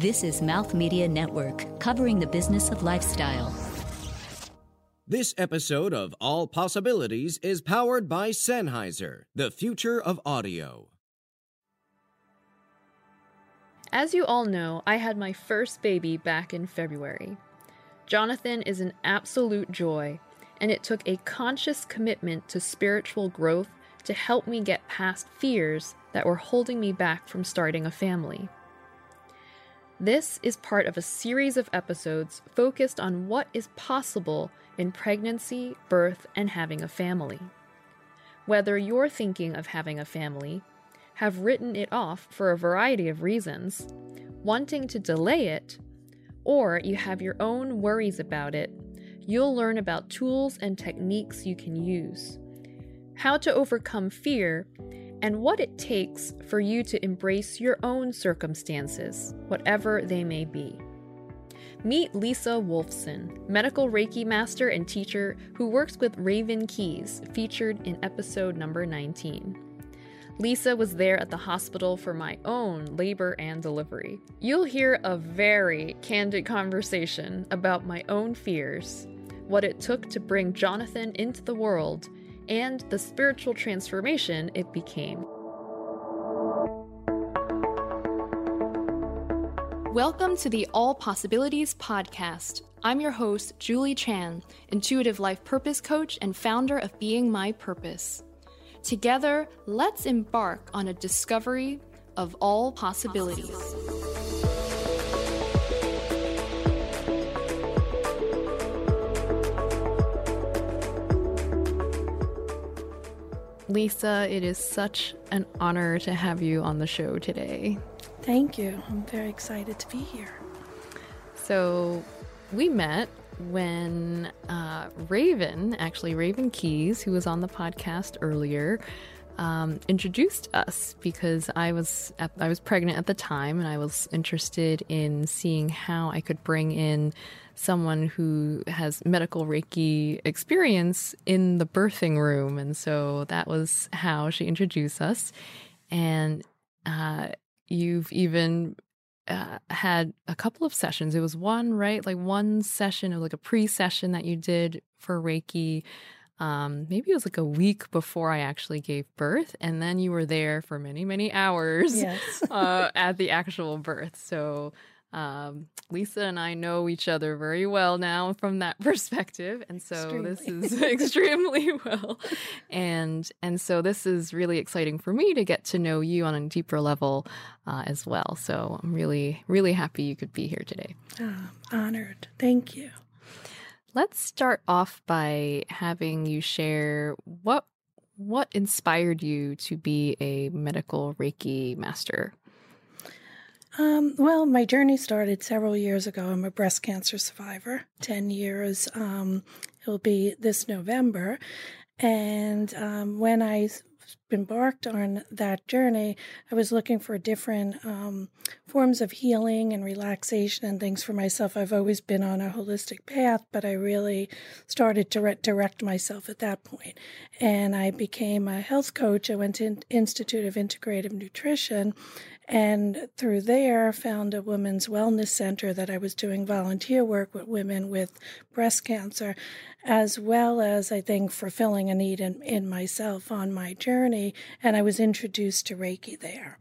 This is Mouth Media Network, covering the business of lifestyle. This episode of All Possibilities is powered by Sennheiser, the future of audio. As you all know, I had my first baby back in February. Jonathan is an absolute joy, and it took a conscious commitment to spiritual growth to help me get past fears that were holding me back from starting a family. This is part of a series of episodes focused on what is possible in pregnancy, birth, and having a family. Whether you're thinking of having a family, have written it off for a variety of reasons, wanting to delay it, or you have your own worries about it, you'll learn about tools and techniques you can use, how to overcome fear, and what it takes for you to embrace your own circumstances, whatever they may be. Meet Lisa Wolfson, medical Reiki master and teacher who works with Raven Keyes, featured in episode number 19. Lisa was there at the hospital for my own labor and delivery. You'll hear a very candid conversation about my own fears, what it took to bring Jonathan into the world, and the spiritual transformation it became. Welcome to the All Possibilities Podcast. I'm your host, Julie Chan, intuitive life purpose coach and founder of Being My Purpose. Together, let's embark on a discovery of all possibilities. Lisa, it is such an honor to have you on the show today. Thank you. I'm very excited to be here. So, we met when uh, Raven, actually Raven Keyes, who was on the podcast earlier, um, introduced us because I was at, I was pregnant at the time and I was interested in seeing how I could bring in someone who has medical Reiki experience in the birthing room, and so that was how she introduced us. And uh, you've even uh, had a couple of sessions. It was one, right? Like one session, it was like a pre session that you did for Reiki. Um, maybe it was like a week before I actually gave birth. And then you were there for many, many hours yes. uh, at the actual birth. So um, Lisa and I know each other very well now from that perspective, and so extremely. this is extremely well, and and so this is really exciting for me to get to know you on a deeper level uh, as well. So I'm really really happy you could be here today. Oh, honored, thank you. Let's start off by having you share what what inspired you to be a medical Reiki master. Um, well, my journey started several years ago. I'm a breast cancer survivor, 10 years. Um, it'll be this November. And um, when I embarked on that journey, I was looking for different um, forms of healing and relaxation and things for myself. I've always been on a holistic path, but I really started to re- direct myself at that point. And I became a health coach. I went to Institute of Integrative Nutrition and through there found a women's wellness center that I was doing volunteer work with women with breast cancer, as well as I think fulfilling a need in, in myself on my journey. And I was introduced to Reiki there.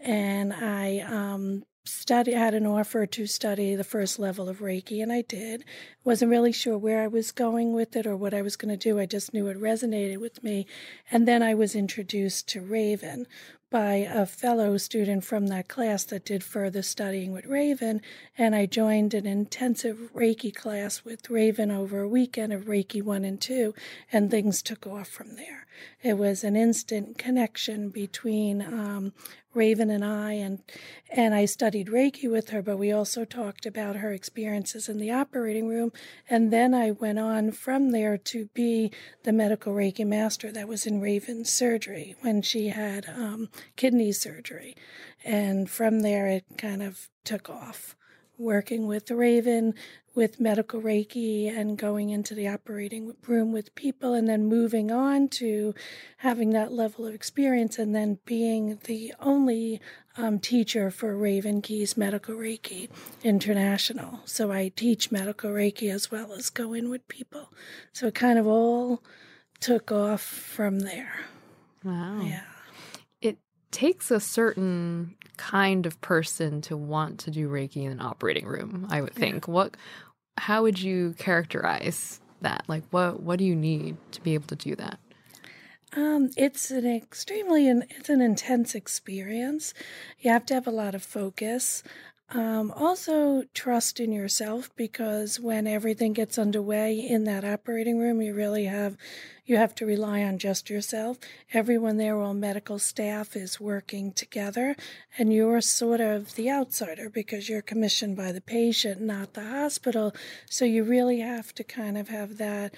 And I um, study had an offer to study the first level of Reiki, and I did. Wasn't really sure where I was going with it or what I was going to do. I just knew it resonated with me. And then I was introduced to Raven, by a fellow student from that class that did further studying with Raven, and I joined an intensive Reiki class with Raven over a weekend of Reiki 1 and 2, and things took off from there. It was an instant connection between um, Raven and I, and and I studied Reiki with her, but we also talked about her experiences in the operating room, and then I went on from there to be the medical Reiki master that was in Raven's surgery when she had um, kidney surgery, and from there it kind of took off working with the Raven with medical Reiki and going into the operating room with people and then moving on to having that level of experience and then being the only um, teacher for Raven Keyes Medical Reiki International. So I teach medical Reiki as well as go in with people. So it kind of all took off from there. Wow. Yeah. It takes a certain kind of person to want to do Reiki in an operating room, I would think. Yeah. What how would you characterize that? Like what what do you need to be able to do that? Um, it's an extremely it's an intense experience. You have to have a lot of focus. Um, also, trust in yourself because when everything gets underway in that operating room, you really have you have to rely on just yourself. Everyone there, all medical staff, is working together, and you're sort of the outsider because you're commissioned by the patient, not the hospital. So you really have to kind of have that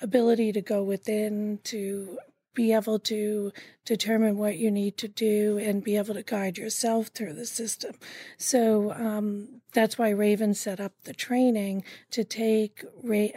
ability to go within to be able to determine what you need to do and be able to guide yourself through the system. So um, that's why Raven set up the training to take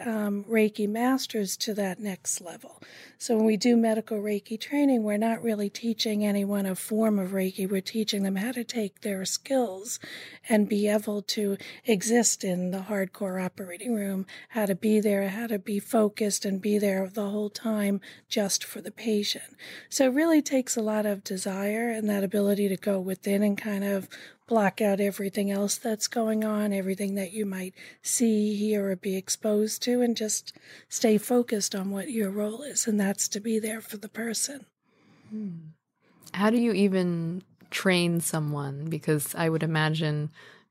um, Reiki masters to that next level. So when we do medical Reiki training, we're not really teaching anyone a form of Reiki. We're teaching them how to take their skills and be able to exist in the hardcore operating room, how to be there, how to be focused and be there the whole time just for the patient. So really really takes a lot of desire and that ability to go within and kind of block out everything else that's going on, everything that you might see, hear, or be exposed to, and just stay focused on what your role is, and that's to be there for the person. Hmm. How do you even train someone? Because I would imagine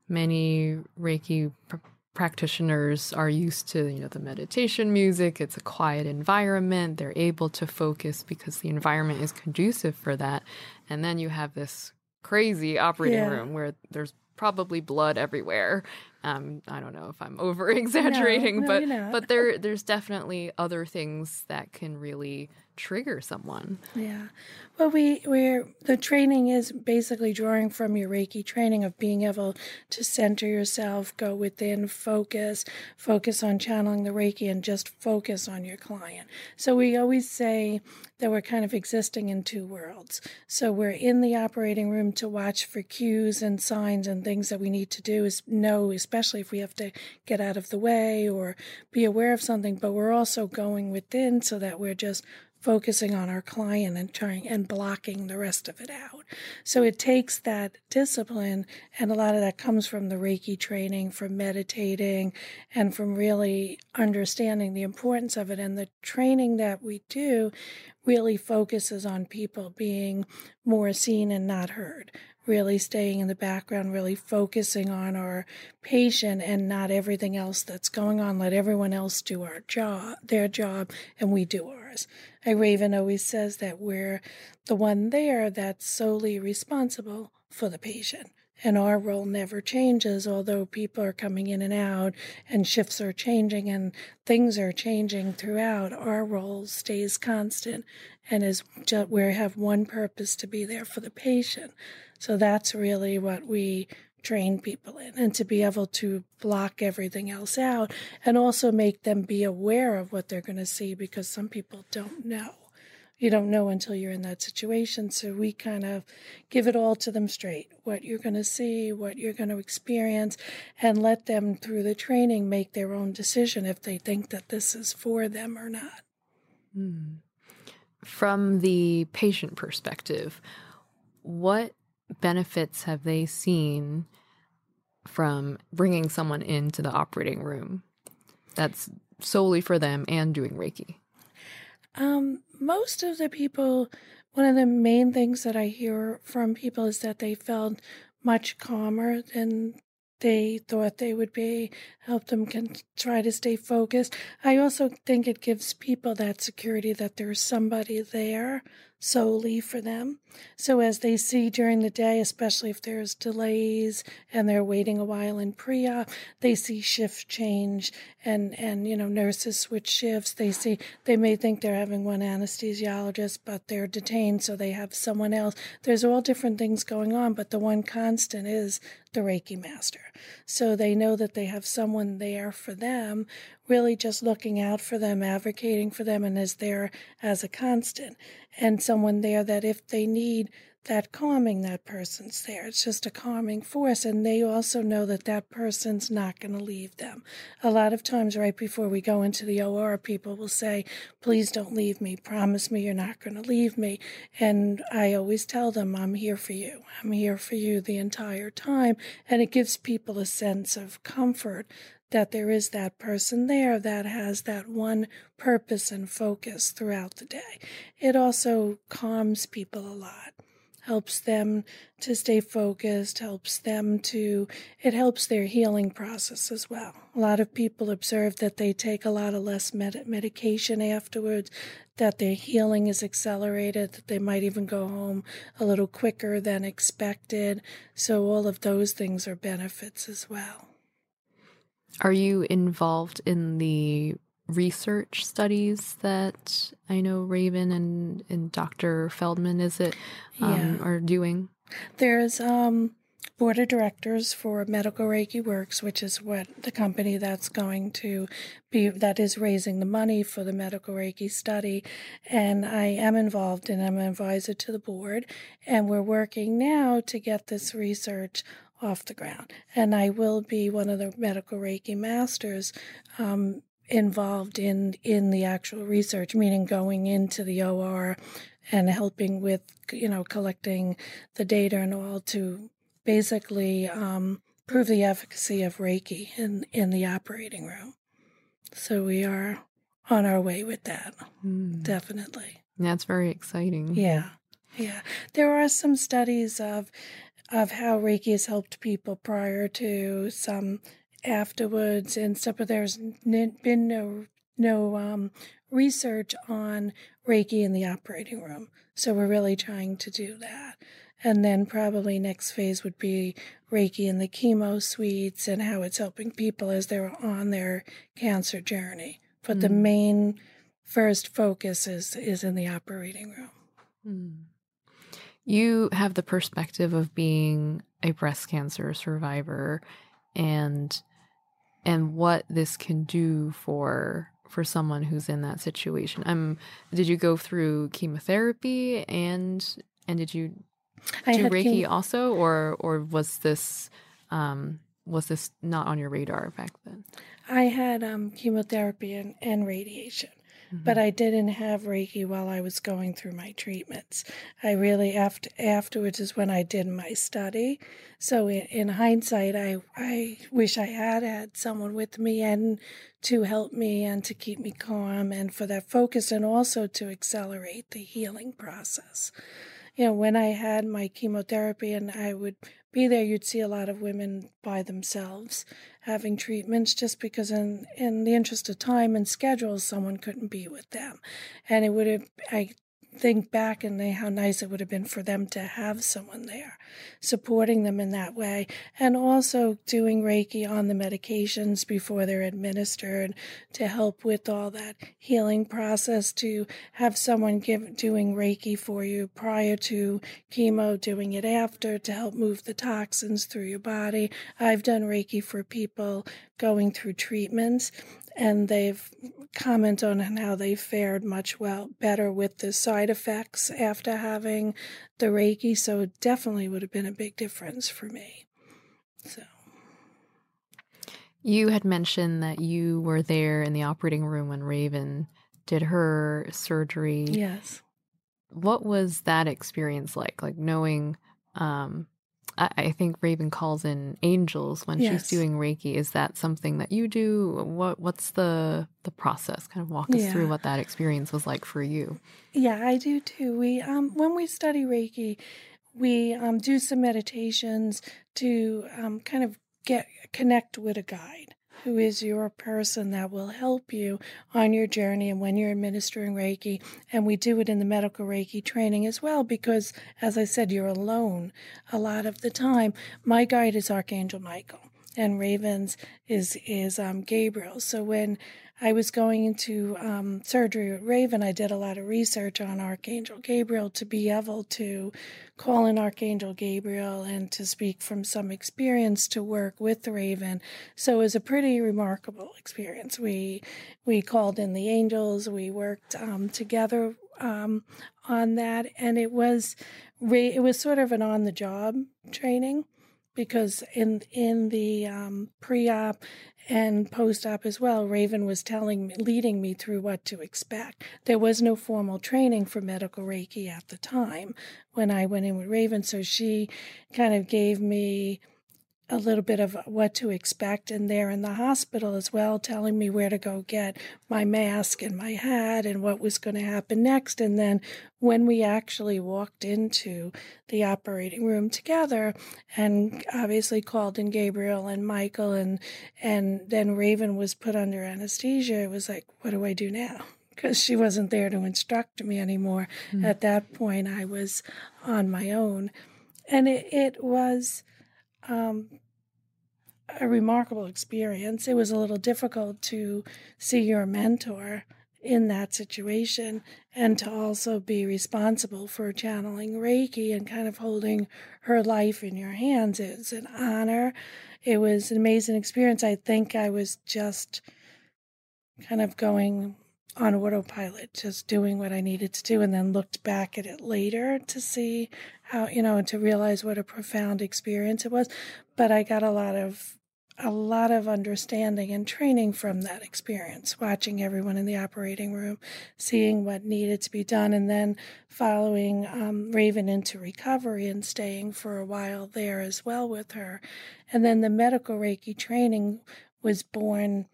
many Reiki pr- practitioners are used to you know the meditation music it's a quiet environment they're able to focus because the environment is conducive for that and then you have this crazy operating yeah. room where there's probably blood everywhere um, I don't know if I'm over exaggerating, no, no, but but there there's definitely other things that can really trigger someone. Yeah. Well, we we're the training is basically drawing from your Reiki training of being able to center yourself, go within, focus, focus on channeling the Reiki, and just focus on your client. So we always say that we're kind of existing in two worlds. So we're in the operating room to watch for cues and signs and things that we need to do is know, especially if we have to get out of the way or be aware of something. But we're also going within so that we're just focusing on our client and trying and blocking the rest of it out. So it takes that discipline, and a lot of that comes from the Reiki training, from meditating, and from really understanding the importance of it. And the training that we do really focuses on people being more seen and not heard really staying in the background, really focusing on our patient and not everything else that's going on. Let everyone else do our job, their job, and we do ours. A Raven always says that we're the one there that's solely responsible for the patient. And our role never changes, although people are coming in and out and shifts are changing and things are changing throughout. Our role stays constant and is just, we have one purpose to be there for the patient. So that's really what we train people in and to be able to block everything else out and also make them be aware of what they're going to see because some people don't know. You don't know until you're in that situation. So we kind of give it all to them straight what you're going to see, what you're going to experience, and let them through the training make their own decision if they think that this is for them or not. Hmm. From the patient perspective, what benefits have they seen from bringing someone into the operating room that's solely for them and doing Reiki? Um, most of the people, one of the main things that I hear from people is that they felt much calmer than they thought they would be, help them can try to stay focused. I also think it gives people that security that there's somebody there solely for them. So as they see during the day, especially if there's delays and they're waiting a while in pre-op, they see shift change and and you know nurses switch shifts. They see they may think they're having one anesthesiologist, but they're detained, so they have someone else. There's all different things going on, but the one constant is the Reiki master. So they know that they have someone there for them, really just looking out for them, advocating for them, and is there as a constant and someone there that if they need that calming, that person's there. It's just a calming force. And they also know that that person's not going to leave them. A lot of times, right before we go into the OR, people will say, Please don't leave me. Promise me you're not going to leave me. And I always tell them, I'm here for you. I'm here for you the entire time. And it gives people a sense of comfort that there is that person there that has that one purpose and focus throughout the day. It also calms people a lot, helps them to stay focused, helps them to, it helps their healing process as well. A lot of people observe that they take a lot of less med- medication afterwards, that their healing is accelerated, that they might even go home a little quicker than expected. So, all of those things are benefits as well. Are you involved in the research studies that I know Raven and, and Dr. Feldman, is it, um, Yeah. are doing? There's um board of directors for Medical Reiki Works, which is what the company that's going to be that is raising the money for the Medical Reiki study. And I am involved and I'm an advisor to the board. And we're working now to get this research off the ground. And I will be one of the medical Reiki masters um, involved in in the actual research, meaning going into the OR and helping with you know collecting the data and all to basically um, prove the efficacy of Reiki in in the operating room. So we are on our way with that, Hmm. definitely. That's very exciting. Yeah, yeah. There are some studies of of how Reiki has helped people prior to some afterwards and stuff, but there's n- been no no um, research on Reiki in the operating room. So we're really trying to do that. And then probably next phase would be Reiki in the chemo suites and how it's helping people as they're on their cancer journey. But the Mm. main first focus is is in the operating room. Hmm. You have the perspective of being a breast cancer survivor and and what this can do for for someone who's in that situation. Um did you go through chemotherapy and and did you do Reiki chem- also or or was this um was this not on your radar back then? I had um, chemotherapy and, and radiation, Mm-hmm. but I didn't have Reiki while I was going through my treatments. I really after afterwards is when I did my study. So in, in hindsight, I I wish I had had someone with me and to help me and to keep me calm and for that focus and also to accelerate the healing process. You know, when I had my chemotherapy and I would be there, you'd see a lot of women by themselves having treatments just because in in the interest of time and schedule someone couldn't be with them. And it would have i think back and they, how nice it would have been for them to have someone there supporting them in that way and also doing reiki on the medications before they're administered to help with all that healing process to have someone give doing reiki for you prior to chemo doing it after to help move the toxins through your body. I've done reiki for people going through treatments and they've commented on how they fared much well better with the side effects after having the reiki so it definitely would have been a big difference for me so You had mentioned that you were there in the operating room when Raven did her surgery. yes What was that experience like? Like knowing, um, I, think Raven calls in angels when Yes. she's doing Reiki. Is that something that you do? What What's the the process? Kind of walk us through what that experience was like for you. Yeah, I do too. We um when we study Reiki, we um do some meditations to um kind of get connect with a guide. Who is your person that will help you on your journey and when you're administering Reiki. And we do it in the medical Reiki training as well because, as I said, you're alone a lot of the time. My guide is Archangel Michael and Ravens is is um, Gabriel. So when I was going into um, surgery at Raven, I did a lot of research on Archangel Gabriel to be able to call in Archangel Gabriel and to speak from some experience to work with Raven. So it was a pretty remarkable experience. We we called in the angels, we worked um, together um, on that, and it was it was sort of an on the job training because in in the um, pre-op and post-op as well, Raven was telling, me leading me through what to expect. There was no formal training for medical Reiki at the time when I went in with Raven, so she kind of gave me a little bit of what to expect and there in the hospital as well telling me where to go get my mask and my hat and what was going to happen next. And then when we actually walked into the operating room together and obviously called in Gabriel and Michael and and then Raven was put under anesthesia it was like what do I do now? Because she wasn't there to instruct me anymore. Mm-hmm. at that point I was on my own. And it, it was um, a remarkable experience. It was a little difficult to see your mentor in that situation and to also be responsible for channeling Reiki and kind of holding her life in your hands. It was an honor. It was an amazing experience. I think I was just kind of going on autopilot, just doing what I needed to do, and then looked back at it later to see how, you know, to realize what a profound experience it was. But I got a lot of a lot of understanding and training from that experience, watching everyone in the operating room, seeing what needed to be done, and then following um, Raven into recovery and staying for a while there as well with her. And then the medical Reiki training was born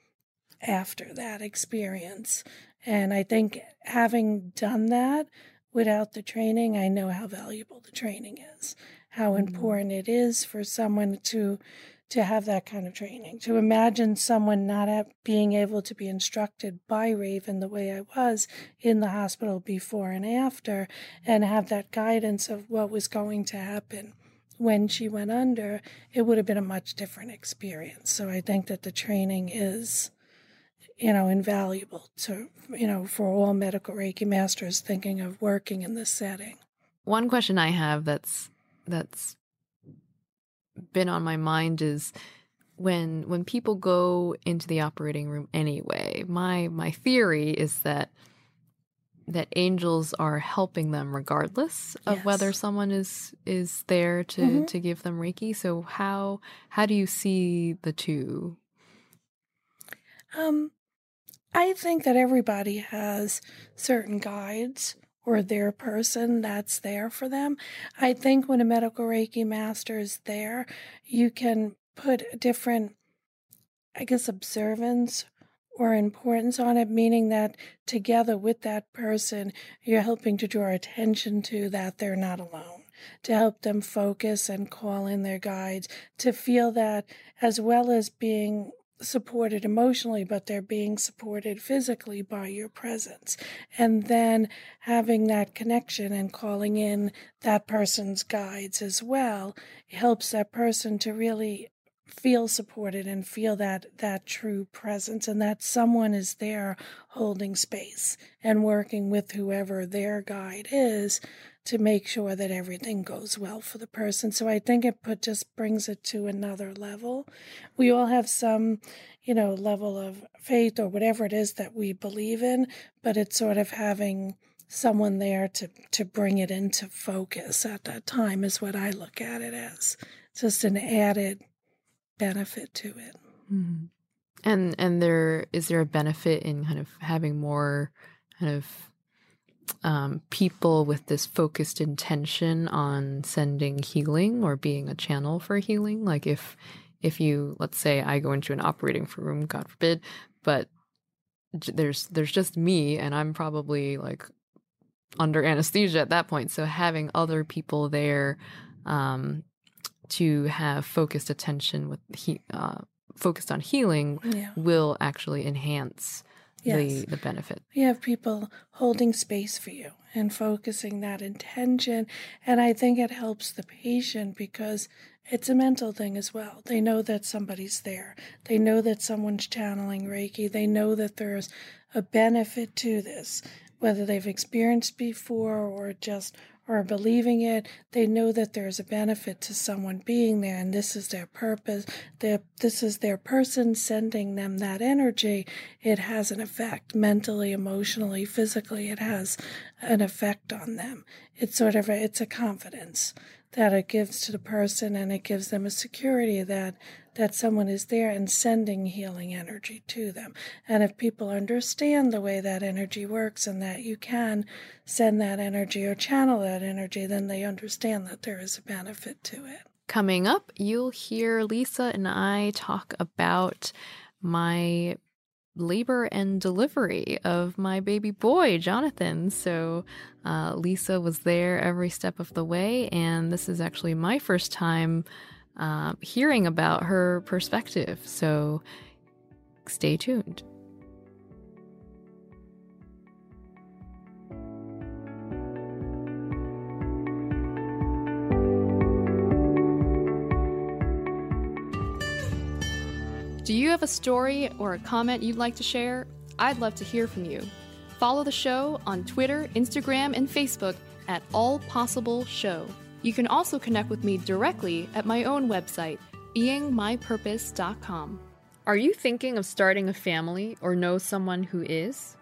after that experience. And I think having done that without the training, I know how valuable the training is, how mm-hmm. important it is for someone to to have that kind of training. To imagine someone not being able to be instructed by Raven the way I was in the hospital before and after, and have that guidance of what was going to happen when she went under, it would have been a much different experience. So I think that the training is you know, invaluable to, you know, for all medical Reiki masters thinking of working in this setting. One question I have that's that's been on my mind is when when people go into the operating room anyway. My my theory is that that angels are helping them regardless of yes. whether someone is is there to mm-hmm. to give them reiki so how how do you see the two um I think that everybody has certain guides or their person that's there for them. I think when a medical Reiki master is there, you can put different, I guess, observance or importance on it, meaning that together with that person, you're helping to draw attention to that they're not alone, to help them focus and call in their guides, to feel that as well as being supported emotionally, but they're being supported physically by your presence. And then having that connection and calling in that person's guides as well helps that person to really feel supported and feel that that true presence and that someone is there holding space and working with whoever their guide is to make sure that everything goes well for the person. So I think it put just brings it to another level. We all have some, you know, level of faith or whatever it is that we believe in, but it's sort of having someone there to to bring it into focus at that time is what I look at it as. Just an added benefit to it. Mm-hmm. And and there is there a benefit in kind of having more kind of um, people with this focused intention on sending healing or being a channel for healing. Like if if you let's say I go into an operating room, God forbid, but there's there's just me and I'm probably like under anesthesia at that point. So having other people there um, to have focused attention with he, uh, focused on healing Yeah. will actually enhance Yes. the the benefit. You have people holding space for you and focusing that intention. And I think it helps the patient because it's a mental thing as well. They know that somebody's there, they know that someone's channeling Reiki, they know that there's a benefit to this, whether they've experienced before or just or believing it, they know that there's a benefit to someone being there and this is their purpose. Their, this is their person sending them that energy. It has an effect mentally, emotionally, physically. It has an effect on them. It's sort of a, it's a confidence that it gives to the person and it gives them a security that that someone is there and sending healing energy to them. And if people understand the way that energy works and that you can send that energy or channel that energy, then they understand that there is a benefit to it. Coming up, you'll hear Lisa and I talk about my labor and delivery of my baby boy, Jonathan. So, uh, Lisa was there every step of the way, and this is actually my first time uh, hearing about her perspective. So, stay tuned. Do you have a story or a comment you'd like to share? I'd love to hear from you. Follow the show on Twitter, Instagram, and Facebook at All Possible Show. You can also connect with me directly at my own website, beingmypurpose.com. Are you thinking of starting a family or know someone who is?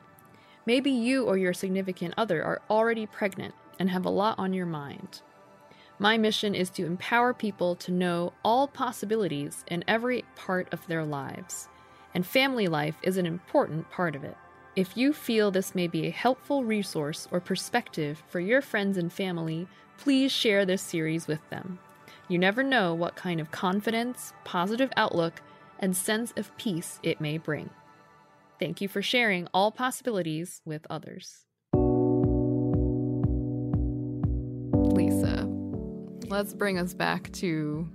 Maybe you or your significant other are already pregnant and have a lot on your mind. My mission is to empower people to know all possibilities in every part of their lives, and family life is an important part of it. If you feel this may be a helpful resource or perspective for your friends and family, please share this series with them. You never know what kind of confidence, positive outlook, and sense of peace it may bring. Thank you for sharing all possibilities with others. Lisa, let's bring us back to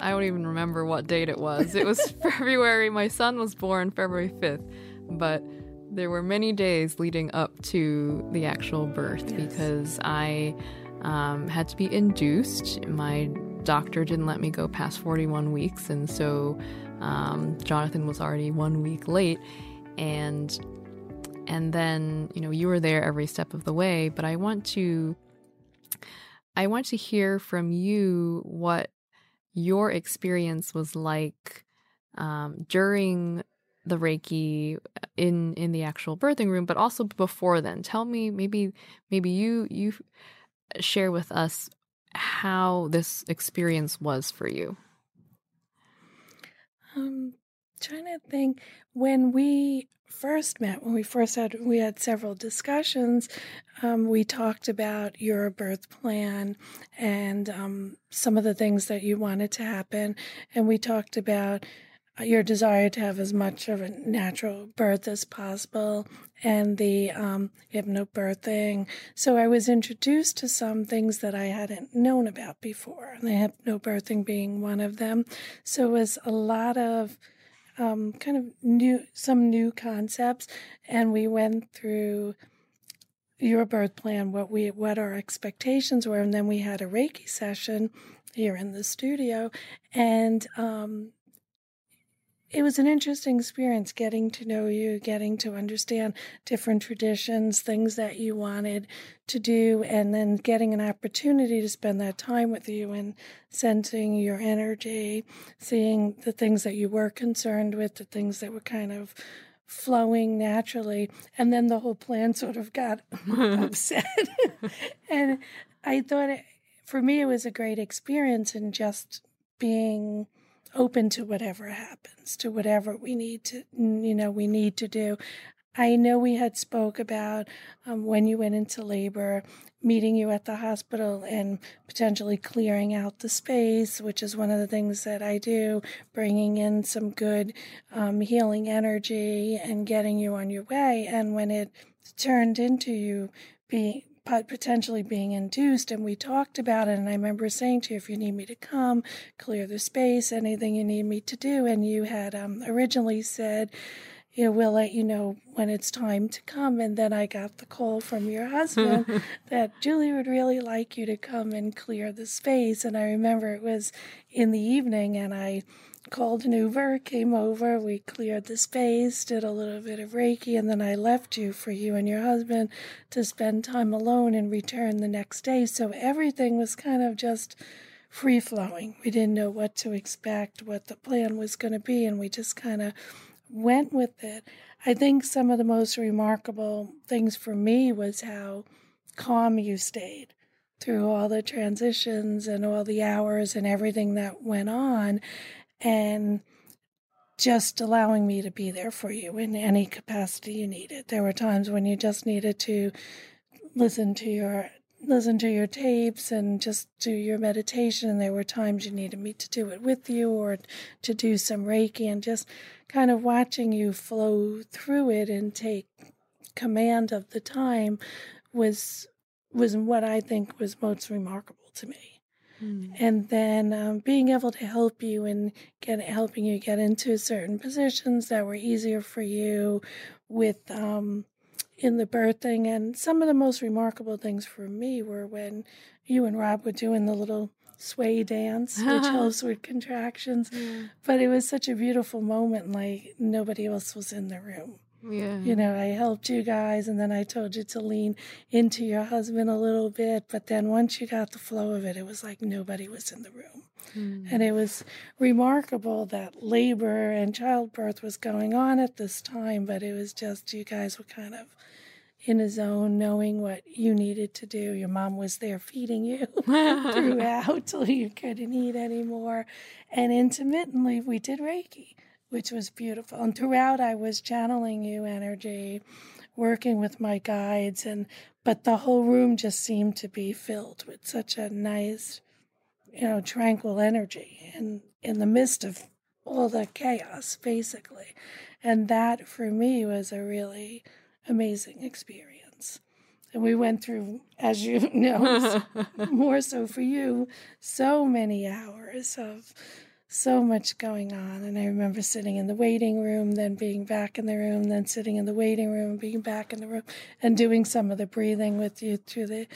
I don't even remember what date it was. It was February. My son was born February 5th, but there were many days leading up to the actual birth Yes. because I um, had to be induced. My doctor didn't let me go past 41 weeks, and so um, Jonathan was already one week late. And and then you know you were there every step of the way. But I want to I want to hear from you what your experience was like um, during the Reiki in in the actual birthing room, but also before then. Tell me, maybe maybe you you share with us how this experience was for you. Um, trying to think when we first met, when we first had we had several discussions. Um, we talked about your birth plan and um, some of the things that you wanted to happen, and we talked about your desire to have as much of a natural birth as possible and the um, hypnobirthing. So I was introduced to some things that I hadn't known about before, and the hypnobirthing being one of them. So it was a lot of um, kind of new, some new concepts, and we went through your birth plan, what we, what our expectations were, and then we had a Reiki session here in the studio, and um, it was an interesting experience getting to know you, getting to understand different traditions, things that you wanted to do, and then getting an opportunity to spend that time with you and sensing your energy, seeing the things that you were concerned with, the things that were kind of flowing naturally. And then the whole plan sort of got upset. and I thought it, for me, it was a great experience in just being open to whatever happens, to whatever we need to, you know, we need to do. I know we had spoke about um, when you went into labor, meeting you at the hospital and potentially clearing out the space, which is one of the things that I do, bringing in some good um, healing energy and getting you on your way. And when it turned into you being potentially being induced and we talked about it and i remember saying to you if you need me to come clear the space anything you need me to do and you had um, originally said you know, we'll let you know when it's time to come. And then I got the call from your husband that Julie would really like you to come and clear the space. And I remember it was in the evening, and I called an Uber, came over, we cleared the space, did a little bit of Reiki, and then I left you for you and your husband to spend time alone and return the next day. So everything was kind of just free flowing. We didn't know what to expect, what the plan was going to be, and we just kind of went with it. I think some of the most remarkable things for me was how calm you stayed through all the transitions and all the hours and everything that went on and just allowing me to be there for you in any capacity you needed. There were times when you just needed to listen to your listen to your tapes and just do your meditation. And there were times you needed me to do it with you or to do some Reiki and just kind of watching you flow through it and take command of the time was was what I think was most remarkable to me. Mm. And then um, being able to help you and get helping you get into certain positions that were easier for you with um, in the birthing. And some of the most remarkable things for me were when you and Rob were doing the little sway dance, which helps with contractions. Yeah. But it was such a beautiful moment, like nobody else was in the room. Yeah. You know, I helped you guys and then I told you to lean into your husband a little bit. But then once you got the flow of it, it was like nobody was in the room. Mm. And it was remarkable that labor and childbirth was going on at this time, but it was just you guys were kind of in a zone, knowing what you needed to do. Your mom was there feeding you throughout till you couldn't eat anymore. And intermittently, we did Reiki, which was beautiful. And throughout, I was channeling you energy, working with my guides, and but the whole room just seemed to be filled with such a nice, you know, tranquil energy, and in the midst of all the chaos, basically. And that for me was a really amazing experience. And we went through, as you know, more so for you, so many hours of so much going on. And I remember sitting in the waiting room, then being back in the room, then sitting in the waiting room, being back in the room, and doing some of the breathing with you through the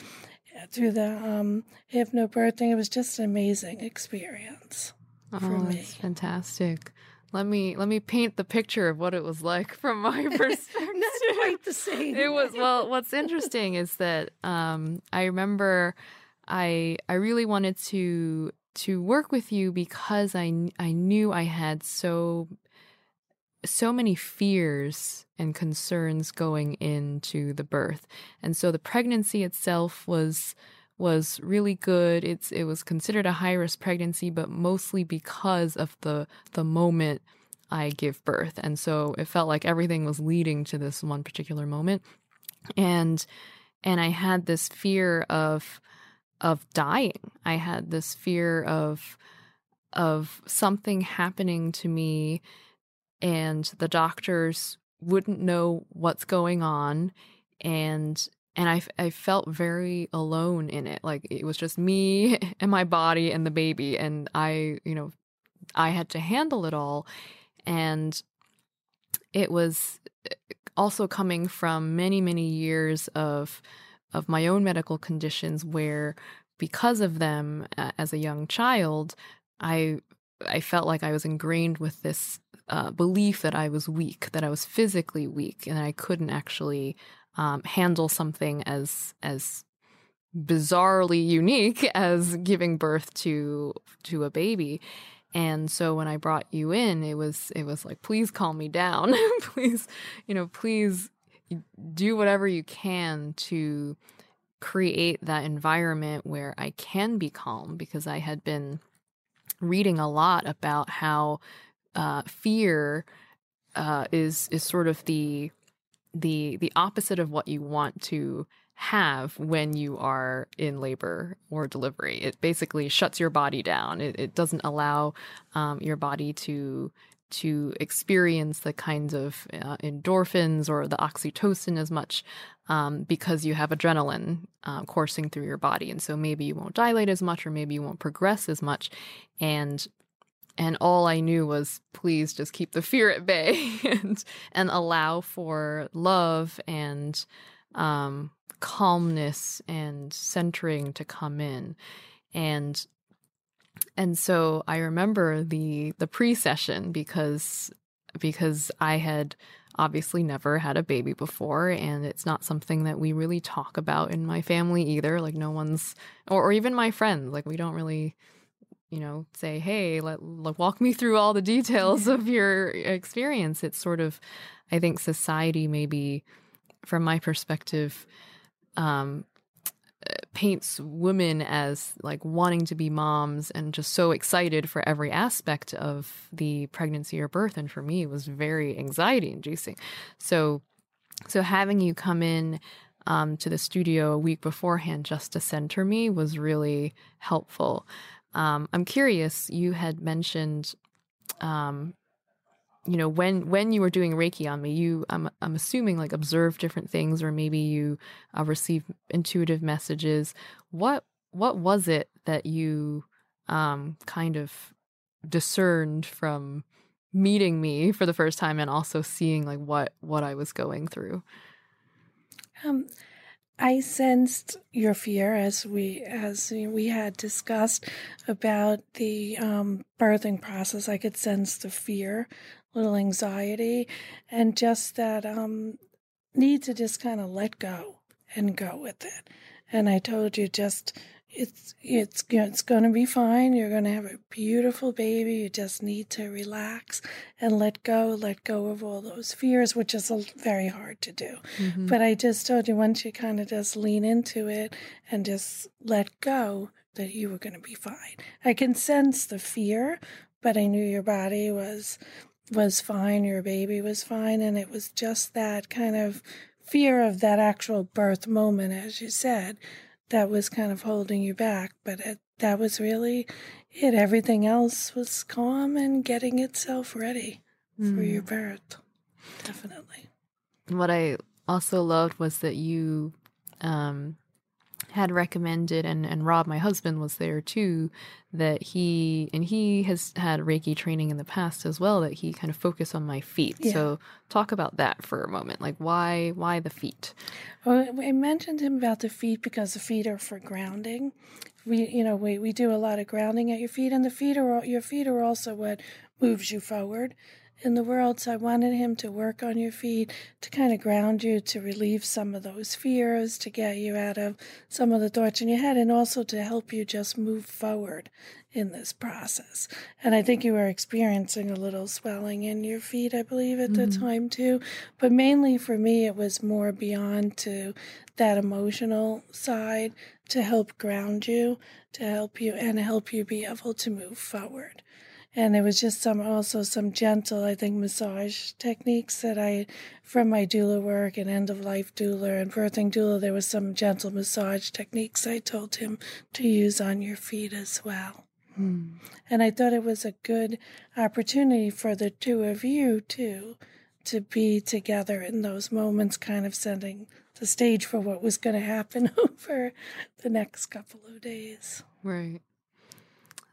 through the um, hypnobirthing. It was just an amazing experience oh, for me. That's fantastic. Let me let me paint the picture of what it was like from my perspective. Not quite the same. It was well. What's interesting is that um, I remember I I really wanted to to work with you because I I knew I had so so many fears and concerns going into the birth, and so the pregnancy itself was was really good. It's it was considered a high risk pregnancy, but mostly because of the the moment I give birth. And so it felt like everything was leading to this one particular moment. And and I had this fear of of dying. I had this fear of of something happening to me and the doctors wouldn't know what's going on and and I, I felt very alone in it like it was just me and my body and the baby and i you know i had to handle it all and it was eh, also coming from many many years of of my own medical conditions where because of them as a young child i i felt like i was ingrained with this uh, belief that i was weak that i was physically weak and i couldn't actually um, handle something as as bizarrely unique as giving birth to to a baby. And so when i brought you in it was it was like please calm me down. Please you know please do whatever you can to create that environment where i can be calm because i had been reading a lot about how uh, fear uh, is is sort of the the the opposite of what you want to have when you are in labor or delivery. It basically shuts your body down. It, it doesn't allow um, your body to to experience the kinds of uh, endorphins or the oxytocin as much um, because you have adrenaline uh, coursing through your body, and so maybe you won't dilate as much, or maybe you won't progress as much, and and all I knew was please just keep the fear at bay and and allow for love and um, calmness and centering to come in, and and so I remember the the pre-session because because I had obviously never had a baby before and it's not something that we really talk about in my family either. Like no one's or, or even my friends like we don't really you know say hey let, let walk me through all the details of your experience. It's sort of i think society maybe from my perspective um paints women as like wanting to be moms and just so excited for every aspect of the pregnancy or birth. And for me it was very anxiety inducing so so having you come in um, to the studio a week beforehand just to center me was really helpful. Um, i'm curious you had mentioned um, you know when when you were doing reiki on me you i'm i'm assuming like observe different things or maybe you uh, receive intuitive messages what what was it that you um kind of discerned from meeting me for the first time and also seeing like what what I was going through um I sensed your fear as we as we had discussed about the um, birthing process. I could sense the fear little anxiety, and just that um, need to just kind of let go and go with it. And I told you just it's it's it's going to be fine. You're going to have a beautiful baby. You just need to relax and let go, let go of all those fears, which is very hard to do. Mm-hmm. But I just told you once you kind of just lean into it and just let go, that you were going to be fine. I can sense the fear, but I knew your body was was fine, your baby was fine, and it was just that kind of fear of that actual birth moment, as you said, that was kind of holding you back. But it, that was really it. Everything else was calm and getting itself ready mm. for your hmm. birth. Definitely. What I also loved was that you um, had recommended and and Rob my husband was there too that he and he has had reiki training in the past as well that he kind of focused on my feet. Yeah. So talk about that for a moment. Like why why the feet? Well, I mentioned him about the feet because the feet are for grounding. We you know, we we do a lot of grounding at your feet and the feet are your feet are also what moves you forward in the world. So I wanted him to work on your feet, to kind of ground you, to relieve some of those fears, to get you out of some of the thoughts in your head, and also to help you just move forward in this process. And I think you were experiencing a little swelling in your feet, I believe, at mm-hmm. the time too. But mainly for me, it was more beyond to that emotional side to help ground you, to help you, and help you be able to move forward and there was just some also some gentle i think massage techniques that i from my doula work and end of life doula and birthing doula there was some gentle massage techniques i told him to use on your feet as well. Hmm. and i thought it was a good opportunity for the two of you too to be together in those moments kind of setting the stage for what was going to happen over the next couple of days. Right.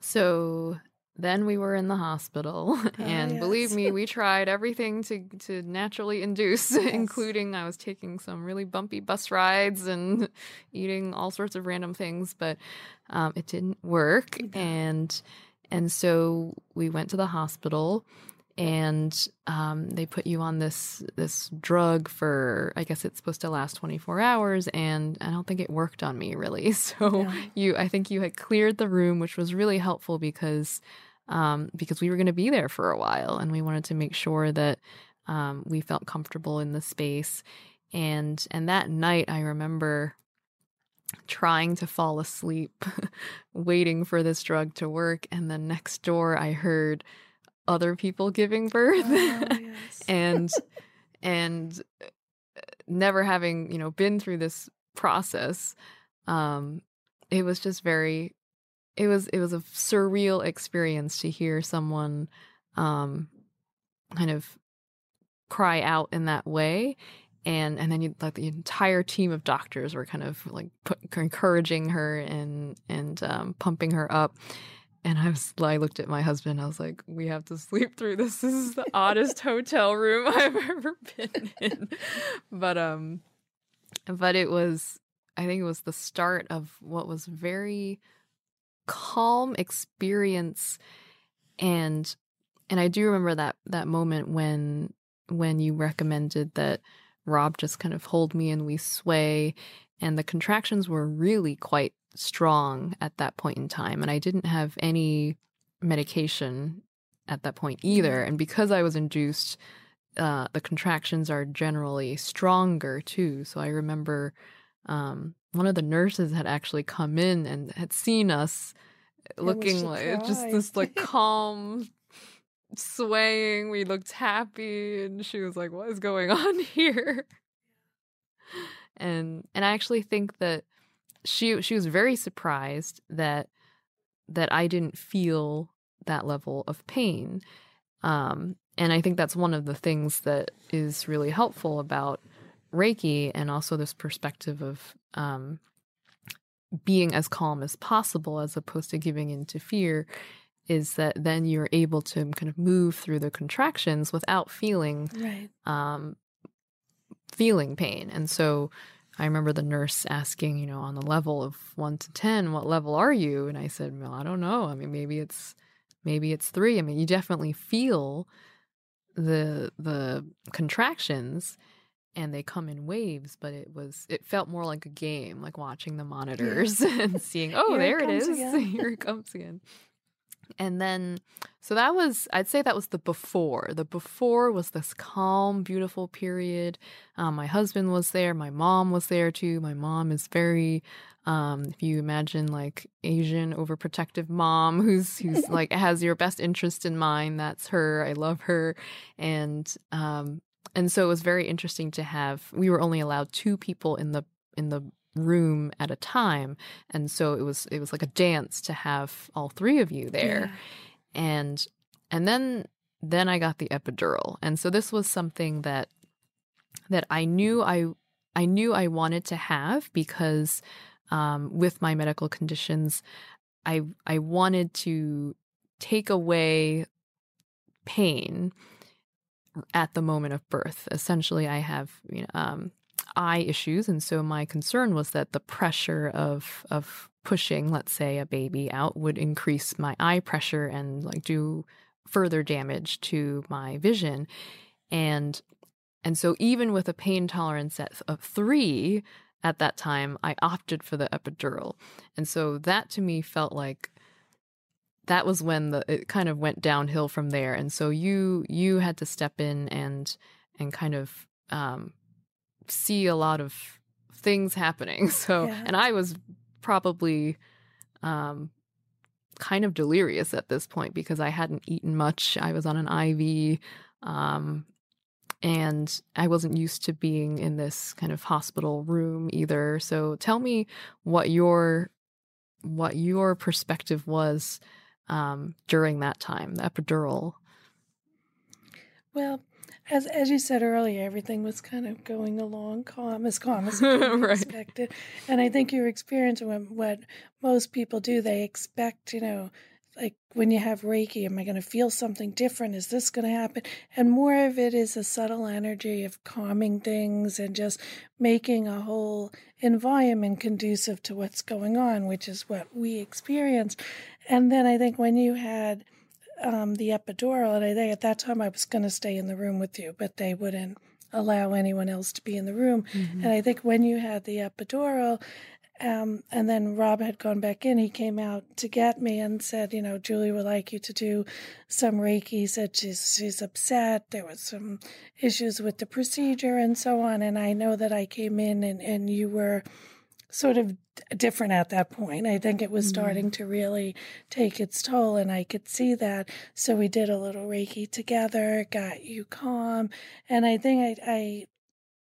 So then we were in the hospital oh, and yes. believe me we tried everything to to naturally induce yes. including i was taking some really bumpy bus rides and eating all sorts of random things but um, it didn't work and and so we went to the hospital and um, they put you on this this drug for I guess it's supposed to last 24 hours and I don't think it worked on me really so yeah. you I think you had cleared the room which was really helpful because um, because we were going to be there for a while and we wanted to make sure that um, we felt comfortable in the space. And and that night, I remember trying to fall asleep, waiting for this drug to work, and then next door I heard other people giving birth, oh, yes. and and uh, never having you know been through this process um it was just very it was it was a surreal experience to hear someone um kind of cry out in that way. And and then you like the entire team of doctors were kind of like put, encouraging her and and um, pumping her up. And I was I looked at my husband. I was like we have to sleep through this. This is the oddest hotel room I've ever been in. But um but it was I think it was the start of what was very calm experience and and I do remember that that moment when when you recommended that Rob just kind of hold me and we sway. And the contractions were really quite strong at that point in time. And I didn't have any medication at that point either. And because I was induced, uh, the contractions are generally stronger too. So I remember um, one of the nurses had actually come in and had seen us looking like just this like calm swaying. We looked happy, and she was like, "What is going on here?" And and I actually think that she she was very surprised that that I didn't feel that level of pain. Um, and I think that's one of the things that is really helpful about Reiki and also this perspective of um, being as calm as possible as opposed to giving into fear is that then you're able to kind of move through the contractions without feeling right. um, feeling pain. And so I remember the nurse asking, you know, on the level of one to ten, what level are you? And I said, well, I don't know. I mean, maybe it's maybe it's three. I mean, you definitely feel the the contractions and they come in waves but it was it felt more like a game like watching the monitors and seeing oh Here there it, it is again. here it comes again and then, so that was, I'd say that was the before. The before was this calm, beautiful period. Um, my husband was there. My mom was there too. My mom is very, um, if you imagine like Asian overprotective mom who's, who's like has your best interest in mind, that's her. I love her. And, um, and so it was very interesting to have, we were only allowed two people in the, in the room at a time. And so it was it was like a dance to have all three of you there. Yeah. and and then then I got the epidural. And so this was something that that I knew I I knew I wanted to have because um, with my medical conditions I I wanted to take away pain at the moment of birth. Essentially I have you know um, eye issues, and so my concern was that the pressure of of pushing, let's say, a baby out would increase my eye pressure and like do further damage to my vision, and and so even with a pain tolerance of three at that time, I opted for the epidural, and so that to me felt like that was when the it kind of went downhill from there and so you you had to step in and and kind of um, see a lot of things happening. So, yeah. and I was probably um, kind of delirious at this point because I hadn't eaten much. I was on an IV. Um, and I wasn't used to being in this kind of hospital room either. So tell me what your what your perspective was um, during that time, the epidural. Well, as as you said earlier, everything was kind of going along calm, as calm as right. expected. And I think you're experiencing what, what most people do. They expect, you know, like when you have Reiki, am I going to feel something different? Is this going to happen? And more of it is a subtle energy of calming things and just making a whole environment conducive to what's going on, which is what we experienced. And then I think when you had um, the epidural, and I think at that time I was going to stay in the room with you, but they wouldn't allow anyone else to be in the room. Mm-hmm. And I think when you had the epidural, um, and then Rob had gone back in. He came out to get me and said, "You know, Julie would like you to do some Reiki." He said she's she's upset. There was some issues with the procedure and so on. And I know that I came in and and you were sort of different at that point. I think it was mm-hmm. starting to really take its toll, and I could see that. So we did a little Reiki together, got you calm, and I think I, I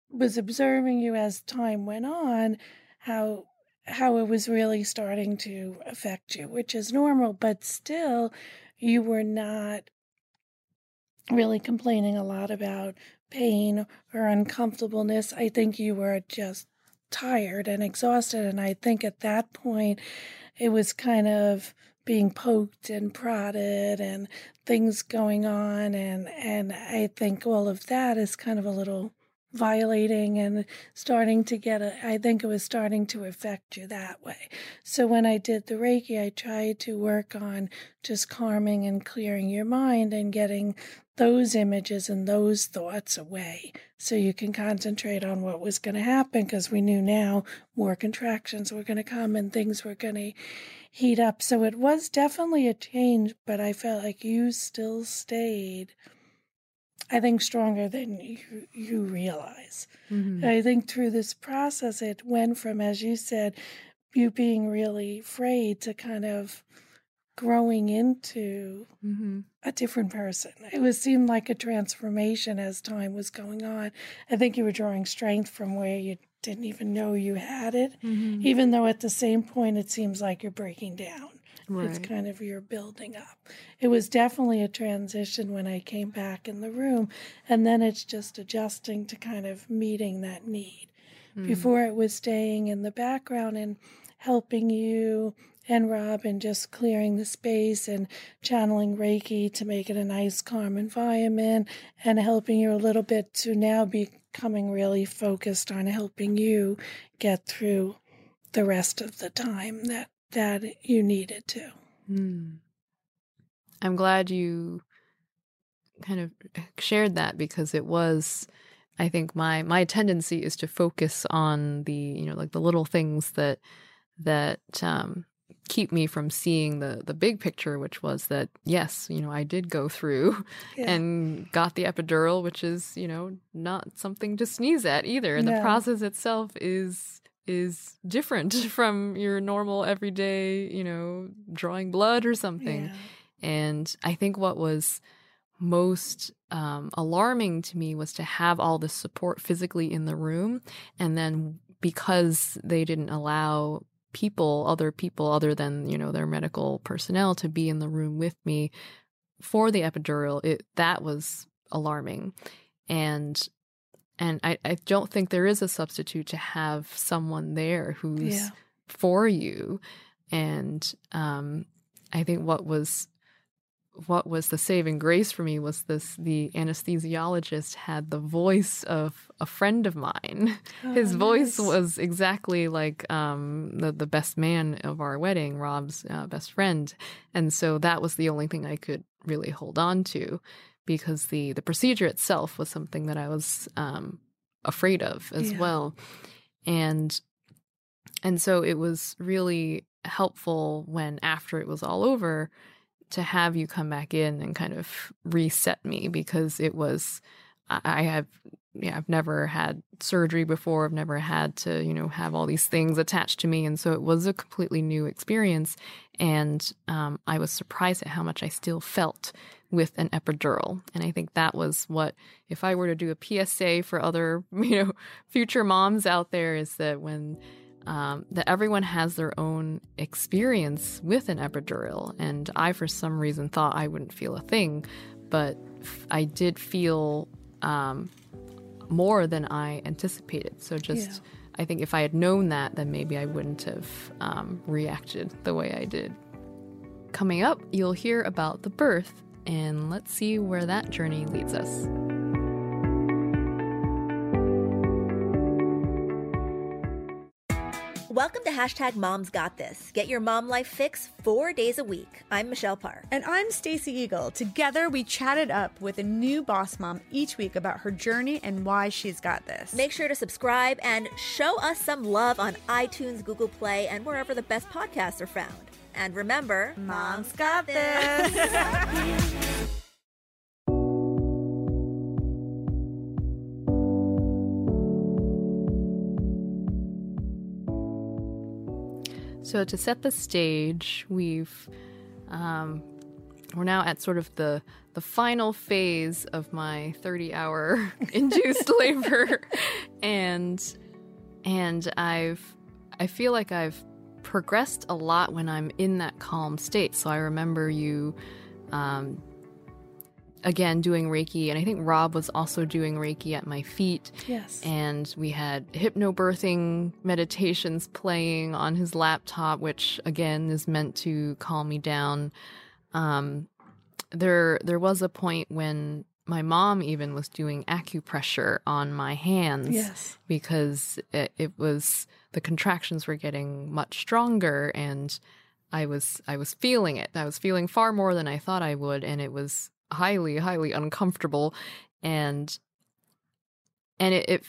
was observing you as time went on, how how it was really starting to affect you, which is normal, but still, you were not really complaining a lot about pain or uncomfortableness. I think you were just tired and exhausted. And I think at that point, it was kind of being poked and prodded and things going on. And, and I think all of that is kind of a little violating and starting to get a, I think it was starting to affect you that way. So when I did the Reiki, I tried to work on just calming and clearing your mind and getting those images and those thoughts away so you can concentrate on what was going to happen because we knew now more contractions were going to come and things were going to heat up. So it was definitely a change, but I felt like you still stayed I think stronger than you you realize. Mm-hmm. I think through this process, it went from, as you said, you being really afraid to kind of growing into mm-hmm. a different person. It was seemed like a transformation as time was going on. I think you were drawing strength from where you didn't even know you had it, mm-hmm. even though at the same point it seems like you're breaking down. Right. It's kind of your building up. It was definitely a transition when I came back in the room, and then it's just adjusting to kind of meeting that need. Mm. Before it was staying in the background and helping you and Rob and just clearing the space and channeling Reiki to make it a nice, calm environment and helping you a little bit to now becoming really focused on helping you get through the rest of the time that that you needed to. Mm. I'm glad you kind of shared that because it was I think my my tendency is to focus on the you know like the little things that that um keep me from seeing the the big picture which was that yes you know I did go through yeah. and got the epidural which is you know not something to sneeze at either and no. the process itself is is different from your normal everyday, you know, drawing blood or something. Yeah. And I think what was most um, alarming to me was to have all this support physically in the room. And then because they didn't allow people, other people other than, you know, their medical personnel to be in the room with me for the epidural, it that was alarming. And and I, I don't think there is a substitute to have someone there who's yeah. for you. And um, I think what was what was the saving grace for me was this the anesthesiologist had the voice of a friend of mine oh, his voice nice. was exactly like um, the, the best man of our wedding rob's uh, best friend and so that was the only thing i could really hold on to because the the procedure itself was something that I was um, afraid of as yeah. well, and and so it was really helpful when after it was all over to have you come back in and kind of reset me because it was I have yeah I've never had surgery before. I've never had to you know have all these things attached to me. And so it was a completely new experience. And um, I was surprised at how much I still felt with an epidural. And I think that was what, if I were to do a PSA for other, you know, future moms out there, is that when um, that everyone has their own experience with an epidural. And I, for some reason, thought I wouldn't feel a thing, but I did feel um, more than I anticipated. So just. Yeah. I think if I had known that, then maybe I wouldn't have um, reacted the way I did. Coming up, you'll hear about the birth and let's see where that journey leads us. Welcome to hashtag Moms Got This. Get your mom life fix four days a week. I'm Michelle Parr. And I'm Stacey Eagle. Together, we chatted up with a new boss mom each week about her journey and why she's got this. Make sure to subscribe and show us some love on iTunes, Google Play, and wherever the best podcasts are found. And remember, Mom's got this. so to set the stage, we've um, we're now at sort of the the final phase of my 30 hour induced labor and and I've I feel like I've progressed a lot when I'm in that calm state. So I remember you um, again doing Reiki, and I think Rob was also doing Reiki at my feet. Yes. And we had hypnobirthing meditations playing on his laptop, which again is meant to calm me down. Um, there, there was a point when my mom even was doing acupressure on my hands Yes. because it, it was the contractions were getting much stronger and I was I was feeling it. I was feeling far more than I thought I would and it was highly highly uncomfortable and and it, it